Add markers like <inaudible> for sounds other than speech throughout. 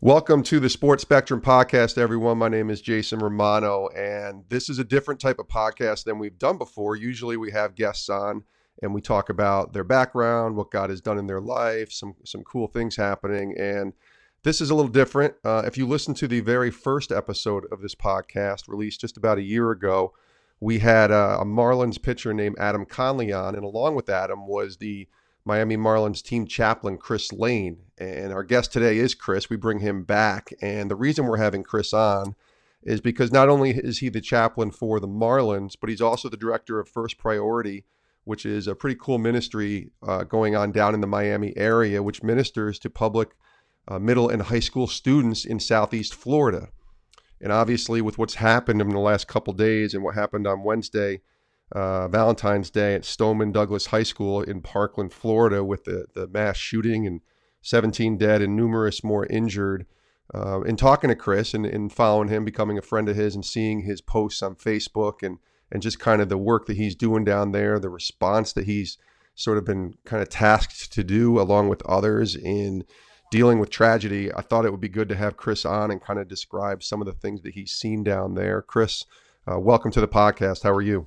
Welcome to the Sports Spectrum podcast, everyone. My name is Jason Romano, and this is a different type of podcast than we've done before. Usually, we have guests on and we talk about their background, what God has done in their life, some some cool things happening, and this is a little different. Uh, if you listen to the very first episode of this podcast, released just about a year ago, we had a, a Marlins pitcher named Adam Conley on, and along with Adam was the Miami Marlins team chaplain, Chris Lane. And our guest today is Chris. We bring him back. And the reason we're having Chris on is because not only is he the chaplain for the Marlins, but he's also the director of First Priority, which is a pretty cool ministry uh, going on down in the Miami area, which ministers to public uh, middle and high school students in Southeast Florida. And obviously, with what's happened in the last couple days and what happened on Wednesday, uh, Valentine's Day at Stoneman Douglas High School in Parkland, Florida, with the, the mass shooting and 17 dead and numerous more injured. Uh, and talking to Chris and, and following him, becoming a friend of his, and seeing his posts on Facebook and and just kind of the work that he's doing down there, the response that he's sort of been kind of tasked to do along with others in dealing with tragedy. I thought it would be good to have Chris on and kind of describe some of the things that he's seen down there. Chris, uh, welcome to the podcast. How are you?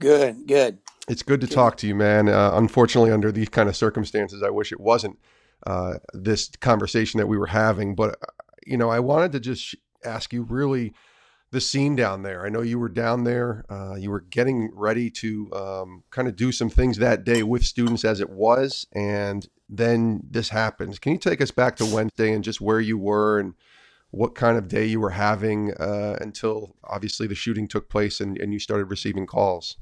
Good, good. It's good to good. talk to you, man. Uh, unfortunately, under these kind of circumstances, I wish it wasn't uh, this conversation that we were having. But uh, you know, I wanted to just ask you really the scene down there. I know you were down there. Uh, you were getting ready to um, kind of do some things that day with students as it was, and then this happens. Can you take us back to Wednesday and just where you were and what kind of day you were having uh, until obviously the shooting took place and, and you started receiving calls?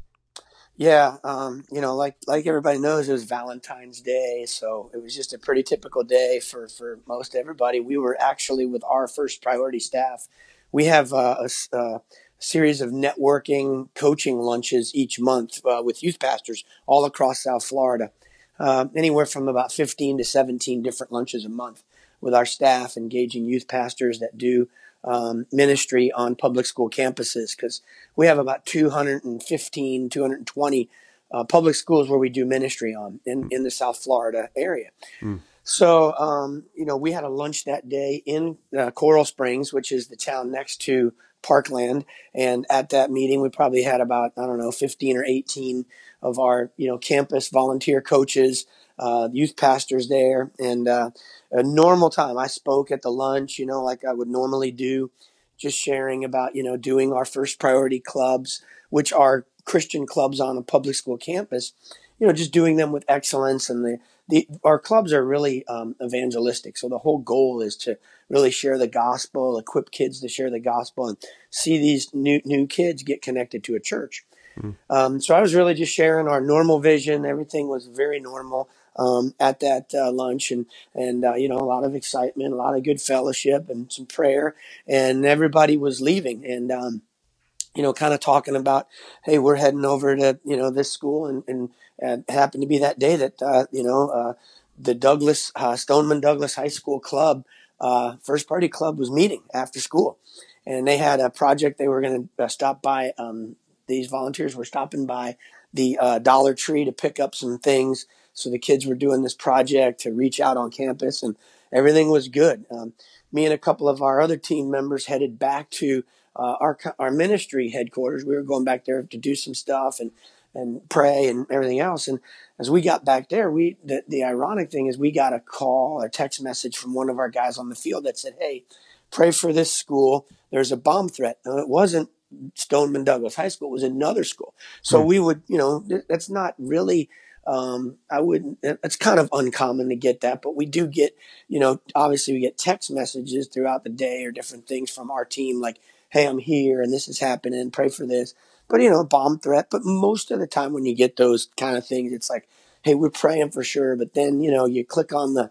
Yeah, um, you know, like like everybody knows, it was Valentine's Day, so it was just a pretty typical day for for most everybody. We were actually with our first priority staff. We have uh, a, a, series of networking coaching lunches each month uh, with youth pastors all across South Florida, uh, anywhere from about fifteen to seventeen different lunches a month with our staff, engaging youth pastors that do um, ministry on public school campuses because we have about 215, 220 uh, public schools where we do ministry on in, in the South Florida area. Mm. So, um, you know, we had a lunch that day in uh, Coral Springs, which is the town next to Parkland. And at that meeting, we probably had about, I don't know, 15 or 18 of our, you know, campus volunteer coaches, uh, youth pastors there. And uh, a normal time, I spoke at the lunch, you know, like I would normally do, just sharing about, you know, doing our first priority clubs, which are Christian clubs on a public school campus, you know, just doing them with excellence. And the, the our clubs are really um, evangelistic. So the whole goal is to really share the gospel, equip kids to share the gospel, and see these new new kids get connected to a church. Mm. Um, so I was really just sharing our normal vision. Everything was very normal um, at that uh, lunch, and and uh, you know a lot of excitement, a lot of good fellowship, and some prayer, and everybody was leaving, and um, you know, kind of talking about, hey, we're heading over to you know this school, and and, and happened to be that day that uh, you know uh, the Douglas uh, Stoneman Douglas High School Club uh, First Priority Club was meeting after school, and they had a project they were going to stop by. Um, these volunteers were stopping by the Dollar Tree to pick up some things so the kids were doing this project to reach out on campus, and everything was good. Um, me and a couple of our other team members headed back to uh, our our ministry headquarters. We were going back there to do some stuff and and pray and everything else. And as we got back there, we the, the ironic thing is we got a call, or text message from one of our guys on the field that said, "Hey, pray for this school. There's a bomb threat." Now, it wasn't Stoneman Douglas High School; it was another school. So hmm. we would, you know, that's not really um, I wouldn't, it's kind of uncommon to get that, but we do get, you know, obviously we get text messages throughout the day or different things from our team like, hey, I'm here and this is happening, pray for this. But, you know, bomb threat. But most of the time when you get those kind of things, it's like, hey, we're praying for sure. But then, you know, you click on the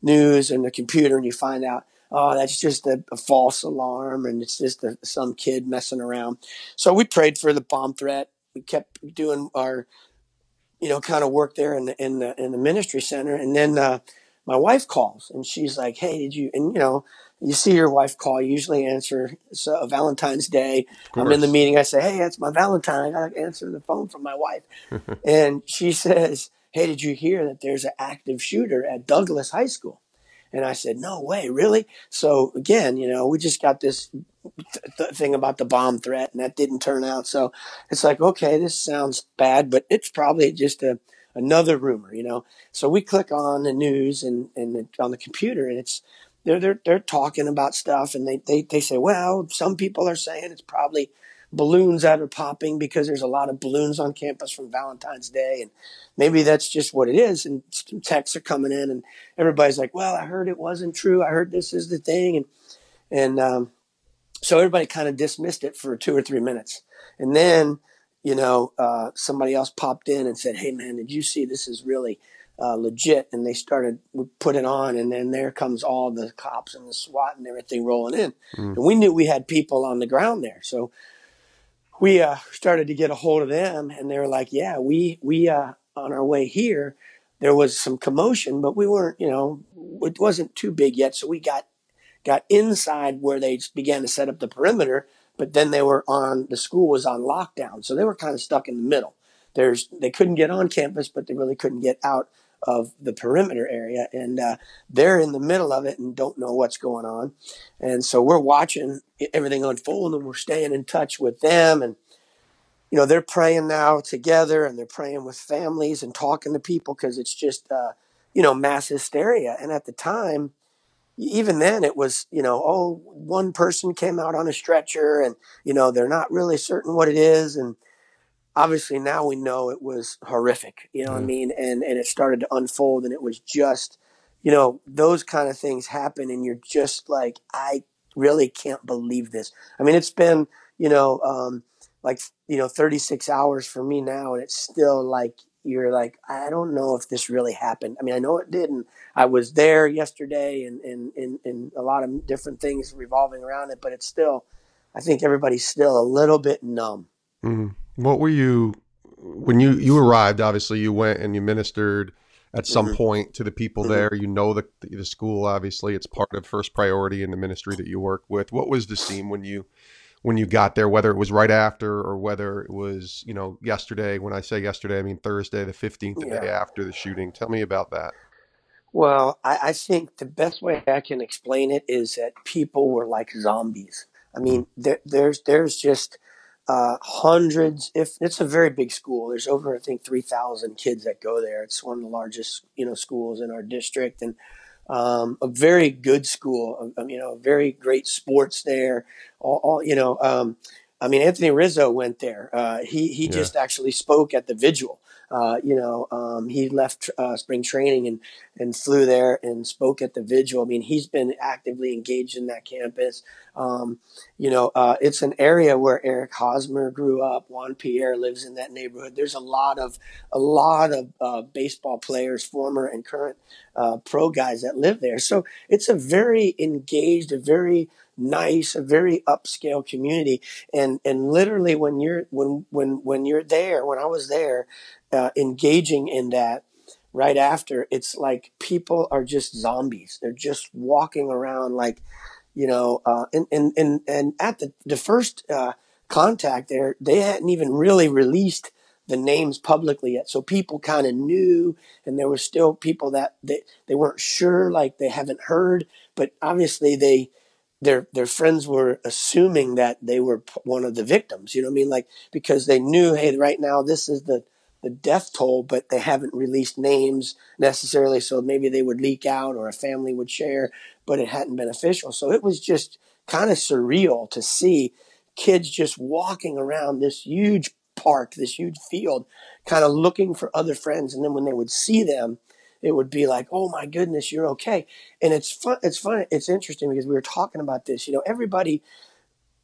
news and the computer and you find out, oh, that's just a, a false alarm and it's just a, some kid messing around. So we prayed for the bomb threat. We kept doing our you know, kind of work there in the in the in the ministry center, and then uh, my wife calls and she's like, "Hey, did you?" And you know, you see your wife call. You usually answer so Valentine's Day. I'm in the meeting. I say, "Hey, that's my Valentine." I got to answer the phone from my wife, and she <laughs> says, "Hey, did you hear that there's an active shooter at Douglas High School?" And I said, no way, really? So again, you know, we just got this th- thing about the bomb threat and that didn't turn out. So it's like, okay, this sounds bad, but it's probably just a, another rumor, you know? So we click on the news and, and on the computer and it's, they're, they're, they're talking about stuff and they, they, they say, well, some people are saying it's probably balloons that are popping because there's a lot of balloons on campus from Valentine's Day. And maybe that's just what it is. And texts are coming in and everybody's like, well, I heard it wasn't true. I heard this is the thing. And, and, um, so everybody kind of dismissed it for two or three minutes. And then, you know, uh, somebody else popped in and said, Hey man, did you see this is really, uh, legit? And they started, we put it on and then there comes all the cops and the SWAT and everything rolling in. Mm. And we knew we had people on the ground there. So we uh, started to get a hold of them, and they were like, "Yeah, we we uh, on our way here, there was some commotion, but we weren't, you know, it wasn't too big yet. So we got got inside where they began to set up the perimeter, but then they were on the school was on lockdown, so they were kind of stuck in the middle. There's they couldn't get on campus, but they really couldn't get out of the perimeter area, and uh, they're in the middle of it and don't know what's going on. And so we're watching everything unfold, and we're staying in touch with them. And you know, they're praying now together, and they're praying with families and talking to people because it's just uh, you know mass hysteria. And at the time, even then, it was you know, oh, one person came out on a stretcher, and you know, they're not really certain what it is, and obviously now we know it was horrific, you know what I mean? And, and it started to unfold and it was just, you know, those kind of things happen and you're just like, I really can't believe this. I mean, it's been, you know, um, like, you know, 36 hours for me now and it's still like, you're like, I don't know if this really happened. I mean, I know it didn't. I was there yesterday and, and, and, and a lot of different things revolving around it, but it's still, I think everybody's still a little bit numb. Mm-hmm. What were you when you you arrived? Obviously, you went and you ministered at some mm-hmm. point to the people mm-hmm. there. You know the the school. Obviously, it's part of first priority in the ministry that you work with. What was the scene when you when you got there? Whether it was right after or whether it was you know yesterday. When I say yesterday, I mean Thursday, the fifteenth, the yeah. day after the shooting. Tell me about that. Well, I, I think the best way I can explain it is that people were like zombies. I mean, mm-hmm. there, there's there's just uh, hundreds. If it's a very big school, there's over I think three thousand kids that go there. It's one of the largest you know schools in our district, and um, a very good school. Um, you know, very great sports there. All, all you know. Um, I mean, Anthony Rizzo went there. Uh, he he yeah. just actually spoke at the vigil. Uh, you know, um, he left uh, spring training and, and flew there and spoke at the vigil. I mean, he's been actively engaged in that campus. Um, you know, uh, it's an area where Eric Hosmer grew up. Juan Pierre lives in that neighborhood. There's a lot of a lot of uh, baseball players, former and current uh, pro guys that live there. So it's a very engaged, a very nice, a very upscale community. And and literally, when you're when when when you're there, when I was there, uh, engaging in that right after, it's like people are just zombies. They're just walking around like, you know, uh, and, and, and, and at the, the first, uh, contact there, they hadn't even really released the names publicly yet. So people kind of knew, and there were still people that they, they weren't sure, like they haven't heard, but obviously they, their their friends were assuming that they were one of the victims. You know what I mean? Like because they knew, hey, right now this is the the death toll, but they haven't released names necessarily. So maybe they would leak out or a family would share, but it hadn't been official. So it was just kind of surreal to see kids just walking around this huge park, this huge field, kind of looking for other friends. And then when they would see them, it would be like, "Oh my goodness, you're okay." And it's fun. It's fun. It's interesting because we were talking about this. You know, everybody,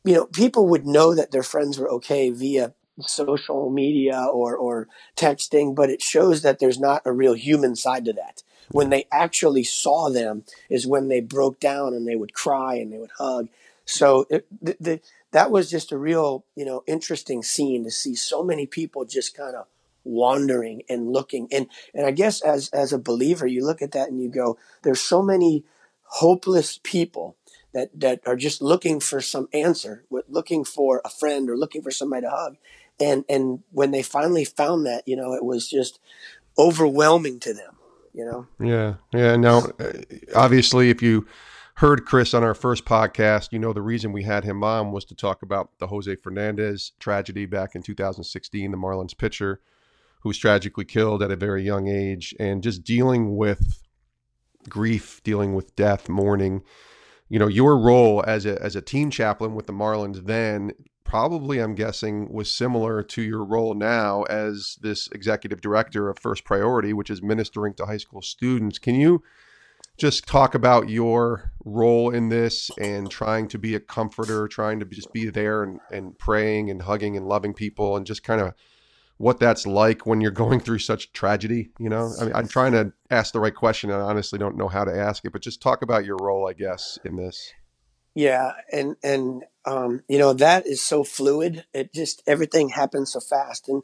you know, people would know that their friends were okay via social media or, or texting, but it shows that there's not a real human side to that. When they actually saw them is when they broke down and they would cry and they would hug. So it, the, the, that was just a real, you know, interesting scene to see so many people just kind of wandering and looking. And, and I guess as, as a believer, you look at that and you go, there's so many hopeless people that, that are just looking for some answer, looking for a friend or looking for somebody to hug and and when they finally found that, you know, it was just overwhelming to them. you know? Yeah. Yeah. Now, uh, obviously, if you heard Chris on our first podcast, you know the reason we had him on was to talk about the Jose Fernandez tragedy back in 2016, the Marlins pitcher who was tragically killed at a very young age, and just dealing with grief, dealing with death, mourning. You know, your role as a as a team chaplain with the Marlins then probably I'm guessing was similar to your role now as this executive director of First Priority, which is ministering to high school students. Can you just talk about your role in this and trying to be a comforter, trying to just be there and, and praying and hugging and loving people and just kind of what that's like when you're going through such tragedy, you know? I mean, I'm trying to ask the right question and I honestly don't know how to ask it, but just talk about your role, I guess, in this. Yeah, and and um, you know that is so fluid. It just everything happens so fast. And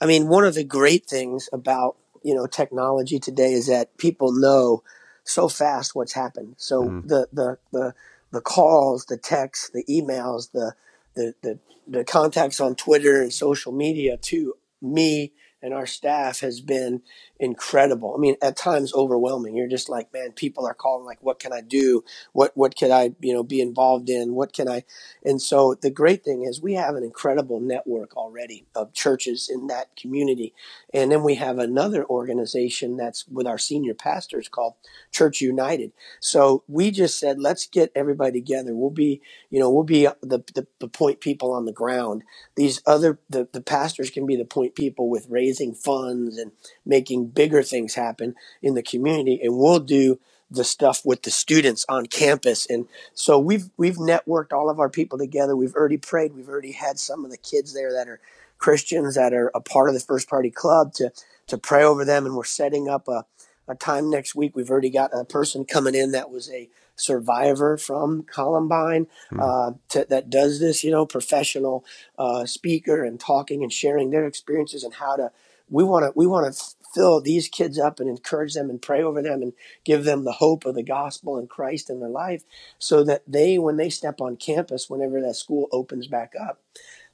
I mean, one of the great things about you know technology today is that people know so fast what's happened. So mm. the, the the the calls, the texts, the emails, the the the the contacts on Twitter and social media to me and our staff has been incredible. I mean, at times overwhelming. You're just like, man, people are calling like, what can I do? What, what could I, you know, be involved in? What can I? And so the great thing is we have an incredible network already of churches in that community. And then we have another organization that's with our senior pastors called Church United. So we just said, let's get everybody together. We'll be, you know, we'll be the, the, the point people on the ground. These other, the, the pastors can be the point people with raising funds and making bigger things happen in the community. And we'll do the stuff with the students on campus. And so we've we've networked all of our people together. We've already prayed. We've already had some of the kids there that are Christians that are a part of the First Priority Club to to pray over them. And we're setting up a, a time next week. We've already got a person coming in that was a survivor from Columbine mm. uh, to, that does this, you know, professional uh, speaker and talking and sharing their experiences and how to. We want to we want to fill these kids up and encourage them and pray over them and give them the hope of the gospel and Christ in their life so that they, when they step on campus, whenever that school opens back up,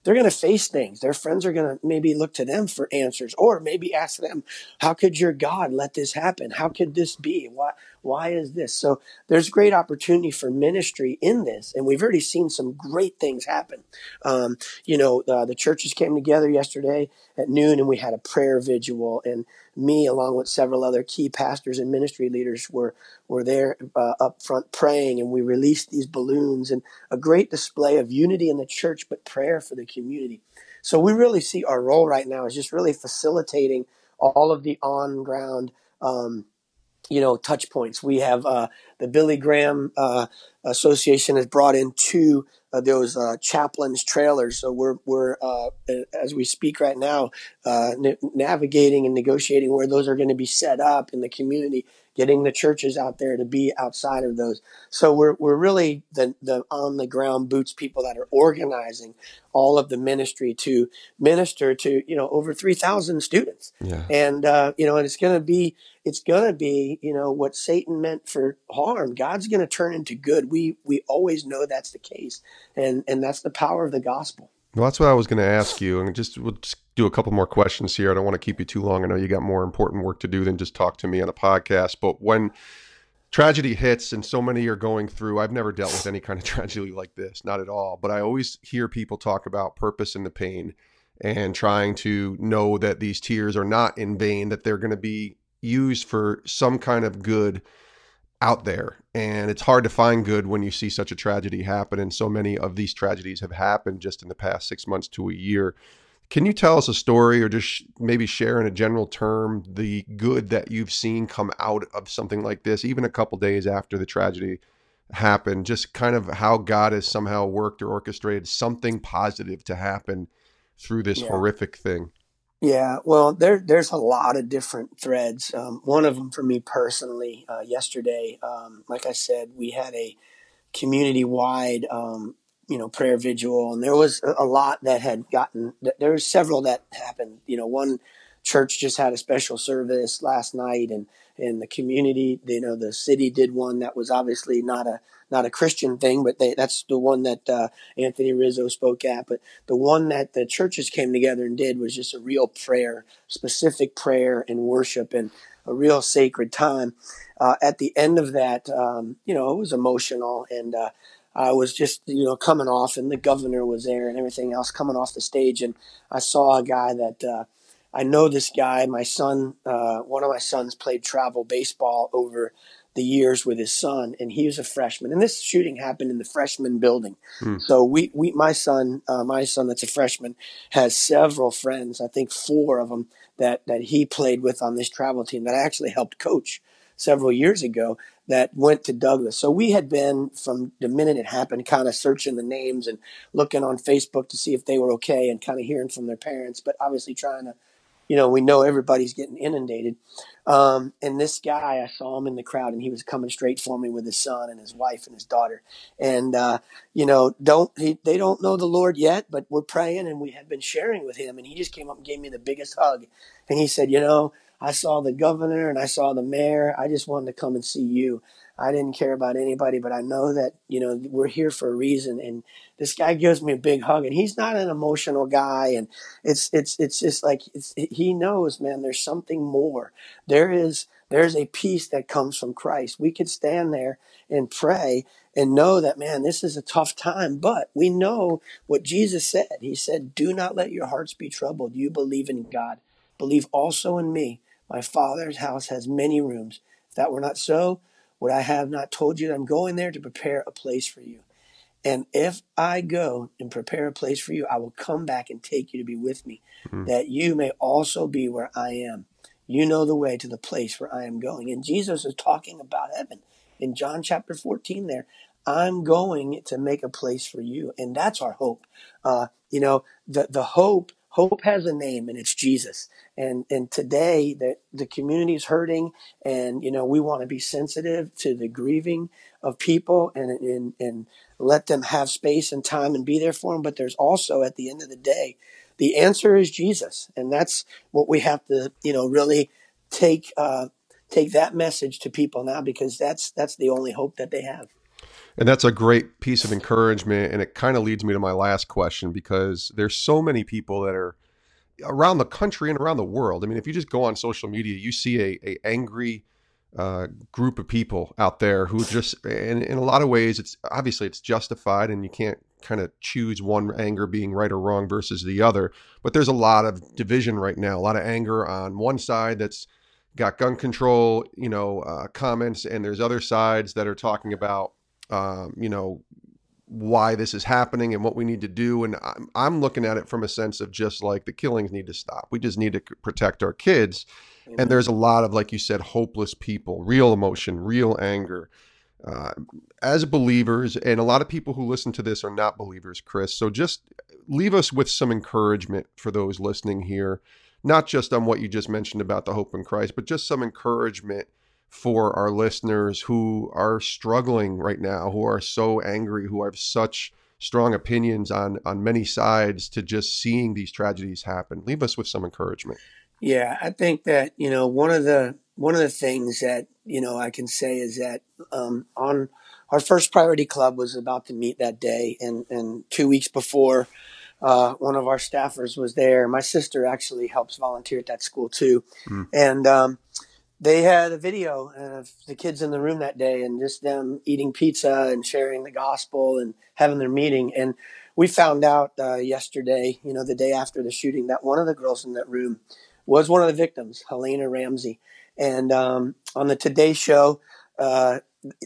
they're going to face things. Their friends are going to maybe look to them for answers or maybe ask them, how could your God let this happen? How could this be? Why, why is this? So there's great opportunity for ministry in this. And we've already seen some great things happen. Um, you know, uh, the churches came together yesterday at noon and we had a prayer vigil and me along with several other key pastors and ministry leaders were were there uh, up front praying and we released these balloons and a great display of unity in the church but prayer for the community. So we really see our role right now is just really facilitating all of the on ground um, you know touch points. We have uh, the billy graham uh, association has brought in two uh, those uh, chaplains trailers. So we're we're uh, as we speak right now, uh, navigating and negotiating where those are going to be set up in the community, getting the churches out there to be outside of those. So we're we're really the the on the ground boots people that are organizing all of the ministry to minister to you know over three thousand students. Yeah. And uh, you know, and it's going to be it's going to be you know what Satan meant for harm, God's going to turn into good. We we always know that's the case and and that's the power of the gospel. Well, that's what I was going to ask you, and just we'll just do a couple more questions here. I don't want to keep you too long. I know you got more important work to do than just talk to me on a podcast. But when tragedy hits, and so many are going through, I've never dealt with any kind of <laughs> tragedy like this, not at all. But I always hear people talk about purpose in the pain, and trying to know that these tears are not in vain, that they're going to be used for some kind of good out there and it's hard to find good when you see such a tragedy happen and so many of these tragedies have happened just in the past six months to a year. Can you tell us a story or just maybe share in a general term the good that you've seen come out of something like this even a couple days after the tragedy happened? Just kind of how god has somehow worked or orchestrated something positive to happen through this yeah. horrific thing yeah, well, there there's a lot of different threads. Um, one of them for me personally, uh, yesterday, um, like I said, we had a community wide, um, you know, prayer vigil, and there was a lot that had gotten. There were several that happened. You know, one church just had a special service last night, and in the community, you know, the city did one that was obviously not a not a Christian thing, but they, that's the one that uh, Anthony Rizzo spoke at. But the one that the churches came together and did was just a real prayer, specific prayer and worship. And a real sacred time. Uh, at the end of that, um, you know, it was emotional and, uh, I was just, you know, coming off and the governor was there and everything else coming off the stage. And I saw a guy that, uh, I know this guy. My son, uh, one of my sons played travel baseball over the years with his son, and he was a freshman. And this shooting happened in the freshman building. Hmm. So we, we, my son, uh, my son that's a freshman, has several friends. I think four of them that that he played with on this travel team that I actually helped coach several years ago that went to Douglas. So we had been from the minute it happened, kind of searching the names and looking on Facebook to see if they were okay and kind of hearing from their parents, but obviously trying to you know, we know everybody's getting inundated. Um, and this guy, I saw him in the crowd, and he was coming straight for me with his son and his wife and his daughter. And uh, you know, don't he, they don't know the Lord yet, but we're praying, and we have been sharing with him. And he just came up and gave me the biggest hug, and he said, you know, I saw the governor and I saw the mayor. I just wanted to come and see you. I didn't care about anybody, but I know that, you know, we're here for a reason. And this guy gives me a big hug and he's not an emotional guy. And it's, it's, it's just like, it's, he knows, man, there's something more. There is, there's a peace that comes from Christ. We could stand there and pray and know that, man, this is a tough time, but we know what Jesus said. He said, do not let your hearts be troubled. You believe in God. Believe also in me. My father's house has many rooms. If that were not so, would I have not told you that I'm going there to prepare a place for you? And if I go and prepare a place for you, I will come back and take you to be with me, mm-hmm. that you may also be where I am. You know the way to the place where I am going. And Jesus is talking about heaven in John chapter 14 there. I'm going to make a place for you. And that's our hope. Uh, you know, the, the hope hope has a name and it's Jesus. And and today that the community is hurting and you know we want to be sensitive to the grieving of people and and and let them have space and time and be there for them. But there's also at the end of the day, the answer is Jesus, and that's what we have to you know really take uh, take that message to people now because that's that's the only hope that they have. And that's a great piece of encouragement. And it kind of leads me to my last question because there's so many people that are around the country and around the world. I mean, if you just go on social media, you see a, a angry uh, group of people out there who just, and in a lot of ways, it's obviously it's justified, and you can't kind of choose one anger being right or wrong versus the other. But there's a lot of division right now, a lot of anger on one side that's got gun control, you know, uh, comments, and there's other sides that are talking about um, you know, why this is happening and what we need to do. And I'm, I'm looking at it from a sense of just like the killings need to stop. We just need to protect our kids. Amen. And there's a lot of, like you said, hopeless people, real emotion, real anger. Uh, as believers, and a lot of people who listen to this are not believers, Chris. So just leave us with some encouragement for those listening here, not just on what you just mentioned about the hope in Christ, but just some encouragement for our listeners who are struggling right now, who are so angry, who have such strong opinions on on many sides to just seeing these tragedies happen. Leave us with some encouragement. Yeah, I think that you know one of the one of the things that you know I can say is that um, on our first priority club was about to meet that day, and and two weeks before. Uh, one of our staffers was there. My sister actually helps volunteer at that school too, mm. and um, they had a video of the kids in the room that day and just them eating pizza and sharing the gospel and having their meeting. And we found out uh, yesterday, you know, the day after the shooting, that one of the girls in that room was one of the victims, Helena Ramsay. And um, on the Today Show, uh,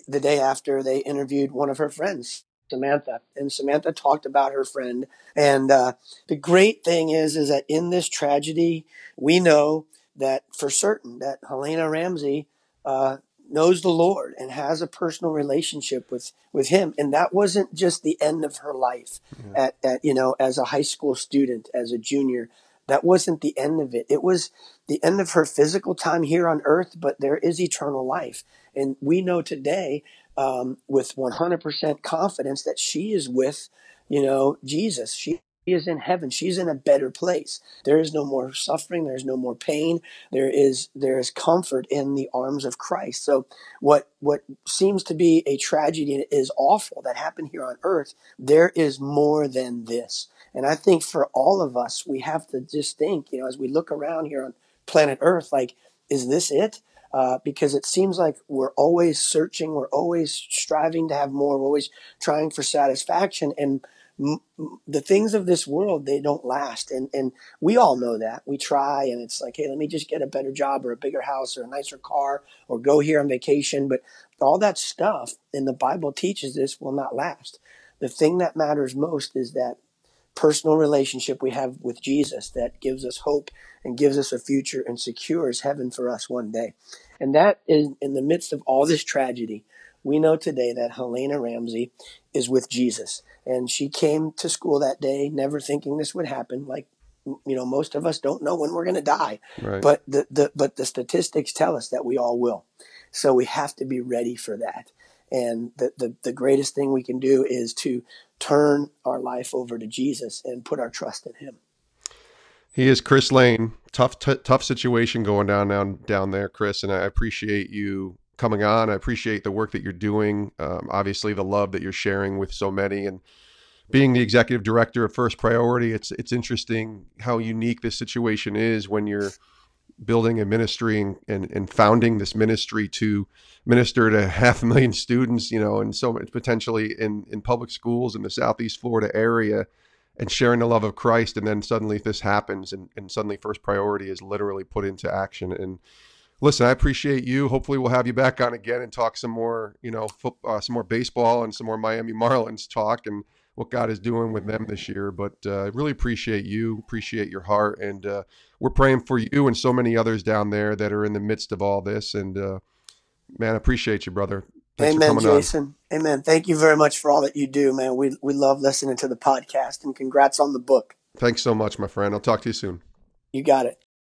the day after, they interviewed one of her friends, Samantha, and Samantha talked about her friend. And uh, the great thing is, is that in this tragedy, we know that for certain that Helena Ramsay uh, knows the Lord and has a personal relationship with with Him, and that wasn't just the end of her life yeah. at, at you know as a high school student, as a junior. That wasn't the end of it. It was the end of her physical time here on earth, but there is eternal life. And we know today um, with 100% confidence that she is with, you know, Jesus. She is in heaven. She's in a better place. There is no more suffering. There's no more pain. There is there is comfort in the arms of Christ. So what what seems to be a tragedy is awful that happened here on earth. There is more than this. And I think for all of us, we have to just think, you know, as we look around here on planet Earth, like, is this it? uh, because it seems like we're always searching, we're always striving to have more, we're always trying for satisfaction, and the things of this world they don't last, and and we all know that. We try, and it's like, hey, let me just get a better job or a bigger house or a nicer car or go here on vacation, but all that stuff, and the Bible teaches this, will not last. The thing that matters most is that personal relationship we have with Jesus that gives us hope and gives us a future and secures heaven for us one day. And that is in the midst of all this tragedy. We know today that Helena Ramsay is with Jesus. And she came to school that day never thinking this would happen. Like, you know, most of us don't know when we're going to die. Right. But the, the, but the statistics tell us that we all will. So we have to be ready for that. And the, the, the greatest thing we can do is to turn our life over to Jesus and put our trust in Him. He is Chris Lane. Tough, t- tough situation going down down down there, Chris. And I appreciate you coming on. I appreciate the work that you're doing. Um, obviously, the love that you're sharing with so many, and being the executive director of First Priority. It's it's interesting how unique this situation is when you're building a ministry and, and, and, founding this ministry to minister to <laughs> half a million students, you know, and so much potentially in, in public schools in the Southeast Florida area and sharing the love of Christ. And then suddenly this happens and, and suddenly first priority is literally put into action. And listen, I appreciate you. Hopefully we'll have you back on again and talk some more, you know, uh, some more baseball and some more Miami Marlins talk and what God is doing with them this year. But uh, I really appreciate you, appreciate your heart, and uh, we're praying for you and so many others down there that are in the midst of all this. And uh, man, I appreciate you, brother. Thanks Amen, Jason. On. Amen. Thank you very much for all that you do, man. We we love listening to the podcast, and congrats on the book. Thanks so much, my friend. I'll talk to you soon. You got it.